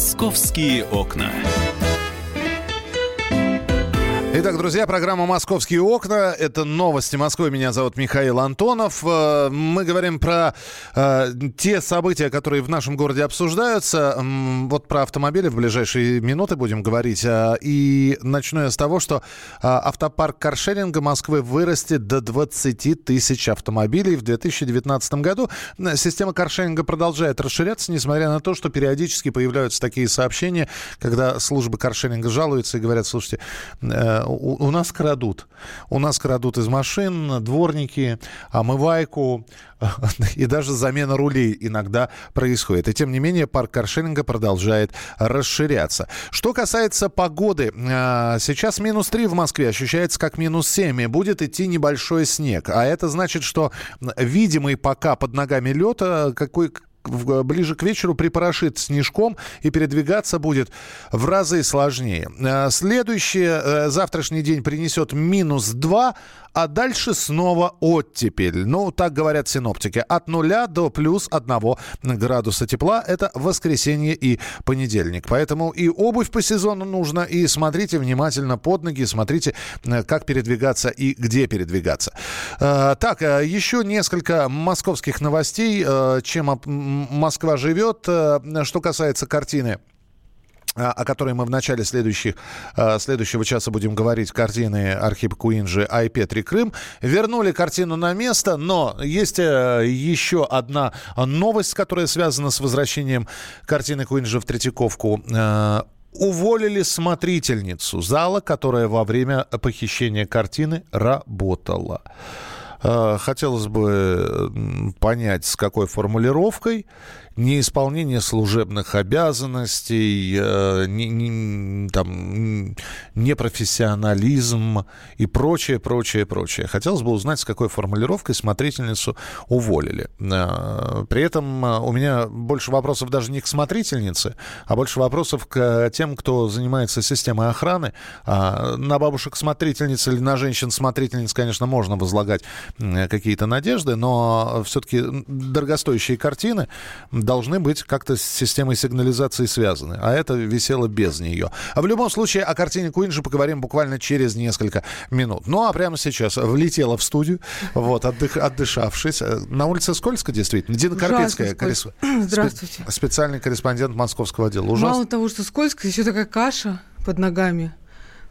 Московские окна. Итак, друзья, программа «Московские окна». Это новости Москвы. Меня зовут Михаил Антонов. Э, мы говорим про э, те события, которые в нашем городе обсуждаются. Вот про автомобили в ближайшие минуты будем говорить. Э, и начну я с того, что автопарк каршеринга Москвы вырастет до 20 тысяч автомобилей в 2019 году. Система каршеринга продолжает расширяться, несмотря на то, что периодически появляются такие сообщения, когда службы каршеринга жалуются и говорят, слушайте, у, у нас крадут. У нас крадут из машин дворники, омывайку, и даже замена рулей иногда происходит. И тем не менее парк каршеринга продолжает расширяться. Что касается погоды, а, сейчас минус 3 в Москве, ощущается как минус 7, и будет идти небольшой снег. А это значит, что видимый пока под ногами лед, какой, ближе к вечеру припорошит снежком и передвигаться будет в разы сложнее. Э, следующий э, завтрашний день принесет минус 2, а дальше снова оттепель. Ну, так говорят синоптики. От нуля до плюс одного градуса тепла. Это воскресенье и понедельник. Поэтому и обувь по сезону нужно, и смотрите внимательно под ноги, смотрите, э, как передвигаться и где передвигаться. Э, так, э, еще несколько московских новостей, чем Москва живет. Что касается картины о которой мы в начале следующих, следующего часа будем говорить, картины Архипа Куинджи «Ай Петри Крым». Вернули картину на место, но есть э, еще одна новость, которая связана с возвращением картины Куинджи в Третьяковку э, уволили смотрительницу зала, которая во время похищения картины работала. Э, хотелось бы понять, с какой формулировкой неисполнение служебных обязанностей, э, не, не, там, непрофессионализм и прочее, прочее, прочее. Хотелось бы узнать, с какой формулировкой смотрительницу уволили. Э, при этом э, у меня больше вопросов даже не к смотрительнице, а больше вопросов к тем, кто занимается системой охраны. А на бабушек-смотрительниц или на женщин-смотрительниц, конечно, можно возлагать какие-то надежды, но все-таки дорогостоящие картины должны быть как-то с системой сигнализации связаны. А это висело без нее. А в любом случае о картине Куинджи поговорим буквально через несколько минут. Ну а прямо сейчас влетела в студию, вот, отдых, отдышавшись. На улице скользко, действительно. Дина Карпицкая, коррес... Здравствуйте. специальный корреспондент московского отдела. Ужасно. Мало того, что скользко, еще такая каша под ногами.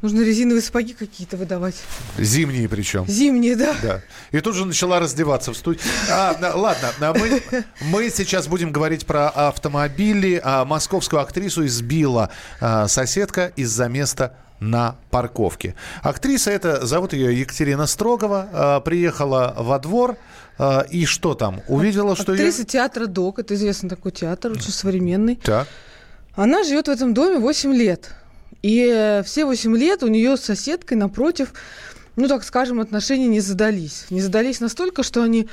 Нужно резиновые сапоги какие-то выдавать. Зимние причем. Зимние, да. Да. И тут же начала раздеваться в студии. А, ладно, а мы, мы сейчас будем говорить про автомобили. А, московскую актрису избила а, соседка из-за места на парковке. Актриса это, зовут ее Екатерина Строгова, а, приехала во двор, а, и что там? Увидела, что Актриса ее... театра ДОК, это известный такой театр, очень современный. Так. Она живет в этом доме 8 лет. И все 8 лет у нее с соседкой напротив, ну, так скажем, отношения не задались. Не задались настолько, что они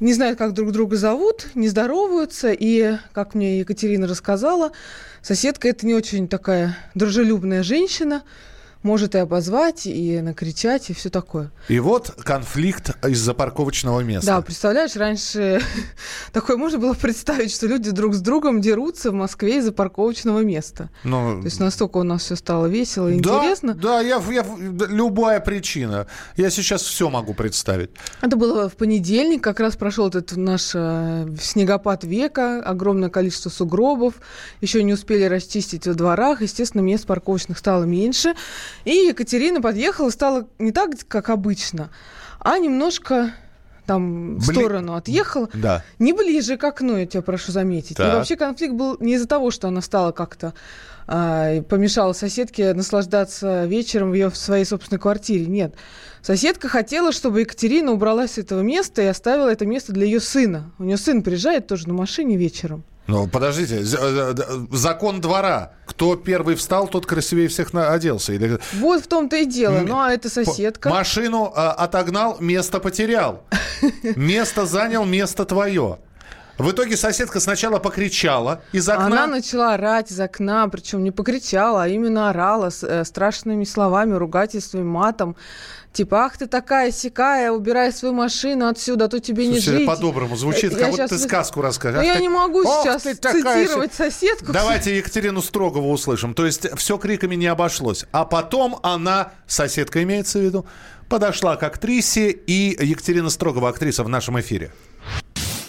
не знают, как друг друга зовут, не здороваются. И, как мне Екатерина рассказала, соседка это не очень такая дружелюбная женщина может и обозвать, и накричать, и все такое. И вот конфликт из-за парковочного места. Да, представляешь, раньше такое можно было представить, что люди друг с другом дерутся в Москве из-за парковочного места. Но... То есть настолько у нас все стало весело и да, интересно. Да, я, я, любая причина. Я сейчас все могу представить. Это было в понедельник, как раз прошел этот наш э, снегопад века, огромное количество сугробов, еще не успели расчистить во дворах, естественно, мест парковочных стало меньше. И Екатерина подъехала, стала не так, как обычно, а немножко там в Бли... сторону отъехала. Да. Не ближе к окну, я тебя прошу заметить. Так. И вообще конфликт был не из-за того, что она стала как-то а, помешала соседке наслаждаться вечером в ее в своей собственной квартире. Нет. Соседка хотела, чтобы Екатерина убралась с этого места и оставила это место для ее сына. У нее сын приезжает тоже на машине вечером. Ну, подождите, э, закон двора. Кто первый встал, тот красивее всех оделся. Или... Вот в том-то и дело. Ну, а это соседка. Машину отогнал, место потерял. Место занял, место твое. В итоге соседка сначала покричала из окна. Она начала орать из окна, причем не покричала, а именно орала с э, страшными словами, ругательствами, матом. Типа, ах ты такая сякая, убирай свою машину отсюда, а то тебе Слушайте, не жить. по-доброму звучит, Я как будто ты сказку расскажешь. Ну, я ты- не могу Ох сейчас ты такая цитировать соседку. Давайте Екатерину Строгову услышим. То есть все криками не обошлось. А потом она, соседка имеется в виду, подошла к актрисе, и Екатерина Строгова, актриса в нашем эфире.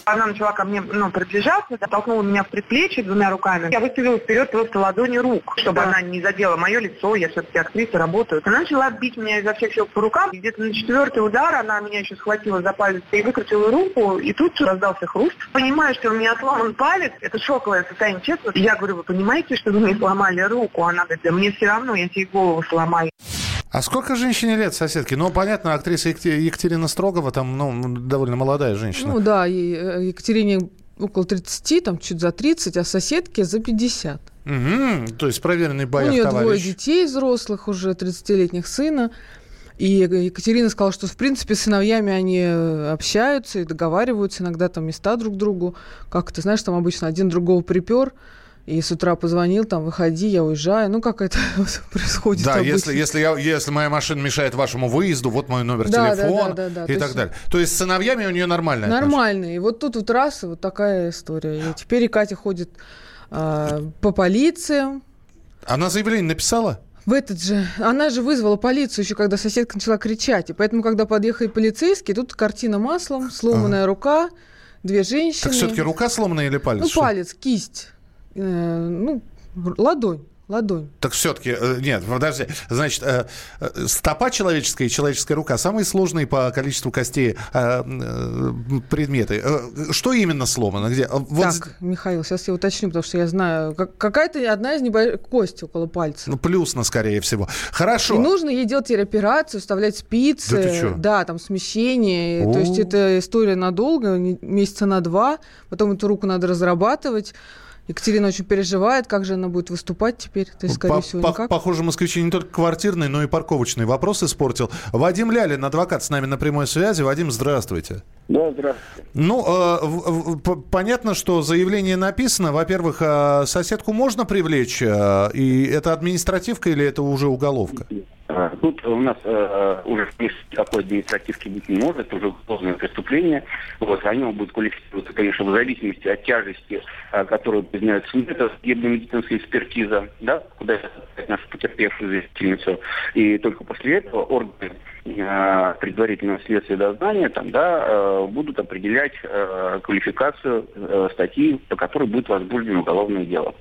Она начала ко мне ну, приближаться, толкнула меня в предплечье двумя руками. Я выставила вперед просто ладони рук, чтобы она не задела мое лицо, я все-таки актриса, работаю. Она начала бить меня изо всех сил по рукам. Где-то на четвертый удар она меня еще схватила за палец и выкрутила руку, и тут раздался хруст. Понимаю, что у меня отломан палец, это шоковое состояние, честно. Я говорю, вы понимаете, что вы мне сломали руку? Она говорит, да мне все равно, я тебе голову сломаю. А сколько женщине лет, соседки? Ну, понятно, актриса Екате- Екатерина Строгова, там, ну, довольно молодая женщина. Ну да, и э, Екатерине около 30, там чуть за 30, а соседке за 50. Мгм, то есть проверенный У боях нее двое товарищ. детей взрослых, уже 30-летних сына. И Екатерина сказала, что, в принципе, с сыновьями они э, общаются и договариваются, иногда там места друг другу. Как ты знаешь, там обычно один другого припер, и с утра позвонил, там, выходи, я уезжаю. Ну, как это происходит Да, обычно. если, если, я, если моя машина мешает вашему выезду, вот мой номер Да, да, телефона да, да, да. и То так есть- далее. То есть с сыновьями у нее нормально. Нормально. И вот тут вот раз, и вот такая история. И теперь и Катя ходит а, по полициям, Она заявление написала? В этот же, она же вызвала полицию еще, когда соседка начала кричать. И поэтому, когда подъехали полицейские, тут картина маслом, сломанная рука, две женщины. Так все-таки рука сломана или палец? Ну, Что? палец, кисть. Э, ну, ладонь, ладонь. Так все-таки, нет, подожди. Значит, э, э, стопа человеческая и человеческая рука самые сложные по количеству костей э, э, предметы. Э, Что именно сломано? Где? А Вот так, Михаил, сейчас я уточню, потому что я знаю. как- какая-то одна из небольших кости около пальца. Ну, плюсно, скорее всего. Хорошо. И нужно ей делать операцию, вставлять спицы. Да ты чё? Да, там смещение. То О. есть это история надолго, месяца на два. Потом эту руку надо разрабатывать. Екатерина очень переживает, как же она будет выступать теперь. То есть, скорее По- всего, по- никак. Похоже, москвичи не только квартирный, но и парковочный вопрос испортил. Вадим Лялин, адвокат, с нами на прямой связи. Вадим, здравствуйте. Да, здравствуйте. Ну, э, в- в- п- понятно, что заявление написано. Во-первых, э, соседку можно привлечь, э, и это административка или это уже уголовка? А, Тут у нас э, уже такой административки быть не может, уже уголовное преступление. Вот, о нем будет квалифицироваться, конечно, в зависимости от тяжести, э, которую признает суд. Это судебно-медицинская экспертиза, да, куда нашу потерпевшую заявительницу. И только после этого органы э, предварительного следствия и дознания там, да, э, будут определять э, квалификацию э, статьи, по которой будет возбуждено уголовное дело.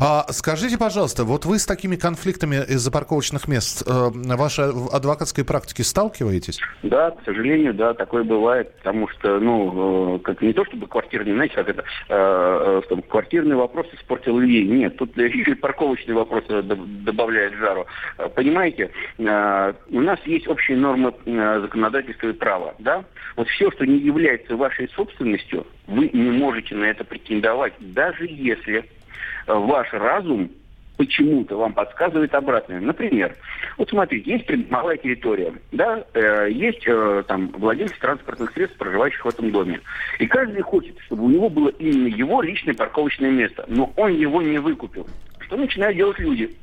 А скажите, пожалуйста, вот вы с такими конфликтами из-за парковочных мест э, вашей адвокатской практике сталкиваетесь? Да, к сожалению, да, такое бывает, потому что, ну, э, как не то чтобы квартирный, знаете, как это, э, э, что квартирный вопрос испортил Ильей. Нет, тут еще и парковочный вопрос э, доб- добавляет жару. Э, Понимаете, э, у нас есть общие нормы э, законодательства и права, да? Вот все, что не является вашей собственностью, вы не можете на это претендовать, даже если э, ваш разум почему-то вам подсказывает обратное. Например, вот смотрите, есть придомовая территория, да, э, есть э, там владельцы транспортных средств, проживающих в этом доме. И каждый хочет, чтобы у него было именно его личное парковочное место, но он его не выкупил. Что начинают делать люди?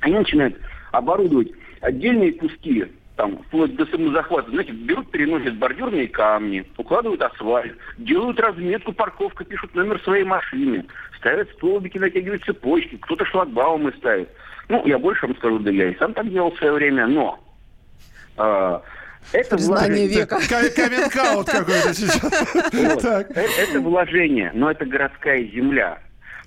Они начинают оборудовать отдельные куски там, вплоть до самозахвата, знаете, берут, переносят бордюрные камни, укладывают асфальт, делают разметку, парковка, пишут номер своей машины, ставят столбики, натягивают цепочки, кто-то шлагбаумы ставит. Ну, я больше вам скажу, да я и сам так делал в свое время, но а, это Признание вложение- века. Каминг-аут какой-то сейчас. Э- Это вложение, но это городская земля.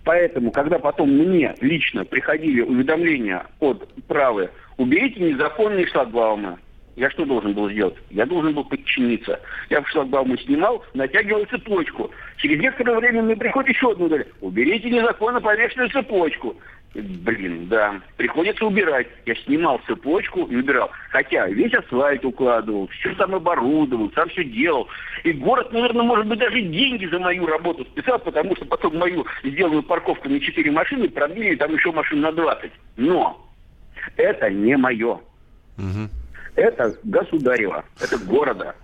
Поэтому, когда потом мне лично приходили уведомления от правы, уберите незаконные шлагбаумы, я что должен был сделать? Я должен был подчиниться. Я в шлагбаумы снимал, натягивал цепочку. Через некоторое время мне приходит еще одно ударение. Уберите незаконно повешенную цепочку. Блин, да. Приходится убирать. Я снимал цепочку и убирал. Хотя весь асфальт укладывал, все сам оборудовал, сам все делал. И город, наверное, может быть, даже деньги за мою работу списал, потому что потом мою сделанную парковку на 4 машины продлили там еще машин на 20. Но это не мое. Мгм. Это государево, это города.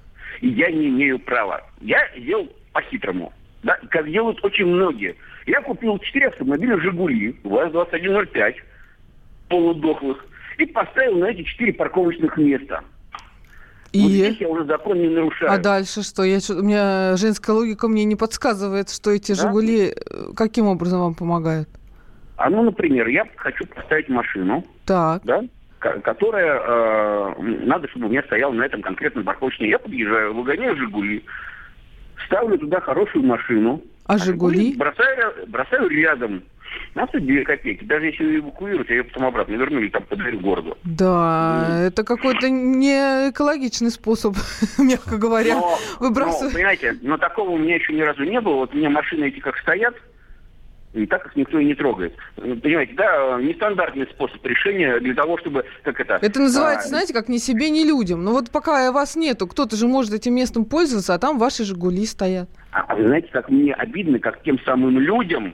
И я не имею права. Я сделал по-хитрому. да, как делают очень многие. Я купил 4 автомобиля «Жигули», ВАЗ-2105, полудохлых, и поставил на эти 4 парковочных места. И... Вот здесь я уже закон не нарушаю. А дальше что? Я, у меня женская логика мне не подсказывает, что эти да? «Жигули» э, каким образом вам помогают? А ну, например, я хочу поставить машину, так. да, которая, э, надо, чтобы у меня стояла на этом конкретном парковочном. Я подъезжаю, выгоняю «Жигули», ставлю туда хорошую машину. А, а «Жигули»? Бросаю, бросаю рядом. На 2 копейки. Даже если эвакуируют, я потом обратно верну или там подарю городу. Да, ну. это какой-то не экологичный способ, мягко говоря, но, выбрасывать. Но, понимаете, но такого у меня еще ни разу не было. Вот у меня машины эти как стоят, и так их никто и не трогает. Ну, понимаете, да, нестандартный способ решения для того, чтобы, как это... Это называется, а... знаете, как ни себе, ни людям. Но вот пока вас нету, кто-то же может этим местом пользоваться, а там ваши «Жигули» стоят. А, а вы знаете, как мне обидно, как тем самым людям,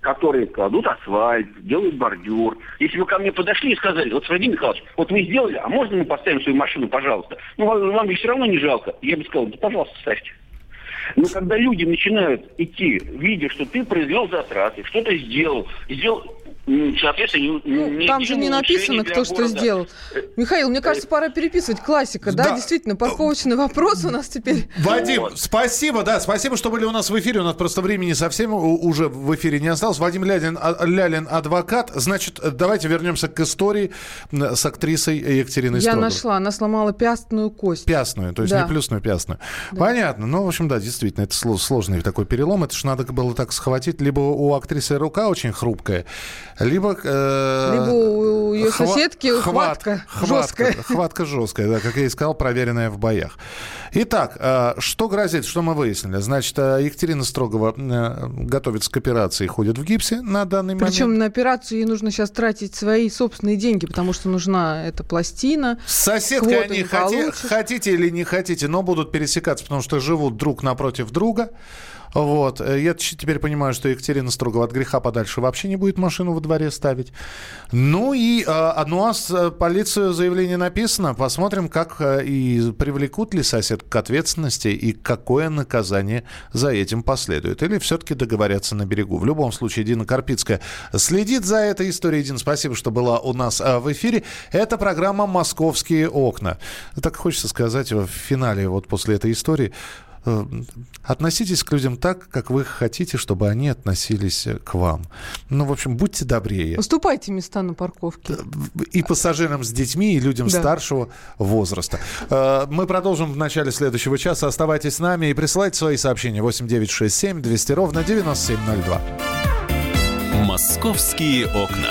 которые кладут асфальт, делают бордюр. Если вы ко мне подошли и сказали, вот, Владимир Михайлович, вот вы сделали, а можно мы поставим свою машину, пожалуйста? Ну, вам, вам же все равно не жалко. Я бы сказал, да, пожалуйста, ставьте. Но когда люди начинают идти, видя, что ты произвел затраты, что-то сделал, сделал соответственно, ну, не там же не написано, кто что сделал. Э, Михаил, мне кажется, пора переписывать классика, да, да действительно, парковочный вопрос у нас теперь. Вадим, вот. спасибо, да, спасибо, что были у нас в эфире, у нас просто времени совсем уже в эфире не осталось. Вадим Лялин, а, Лялин адвокат, значит, давайте вернемся к истории с актрисой Екатериной Я нашла, она сломала пястную кость. Пястную, то есть да. не плюсную, пястную. Да. Понятно, ну, в общем, да, действительно, это сложный такой перелом, это же надо было так схватить, либо у актрисы рука очень хрупкая, либо... Э, либо у ее хва- соседки хватка, хватка жесткая. Хватка жесткая, да, как я и сказал, проверенная в боях. Итак, э, что грозит, что мы выяснили? Значит, э, Екатерина Строгова э, готовится к операции, ходит в гипсе на данный момент. Причем на операцию ей нужно сейчас тратить свои собственные деньги, потому что нужна эта пластина. С соседкой они хоти, хотите или не хотите, но будут пересекаться, потому что живут друг напротив друга. Вот. Э, я теперь понимаю, что Екатерина Строгова от греха подальше вообще не будет машину во дворе ставить. Ну и а, ну, а с полицию заявление написано. Посмотрим, как и привлекут ли сосед к ответственности и какое наказание за этим последует. Или все-таки договорятся на берегу. В любом случае, Дина Карпицкая следит за этой историей. Дина, спасибо, что была у нас в эфире. Это программа «Московские окна». Так хочется сказать в финале, вот после этой истории, Э, относитесь к людям так, как вы хотите, чтобы они относились э, к вам. Ну, в общем, будьте добрее. Уступайте места на парковке. И пассажирам с детьми, и людям да. старшего возраста. Э, мы продолжим в начале следующего часа. Оставайтесь с нами и присылайте свои сообщения 8967 200 ровно 9702. «Московские окна».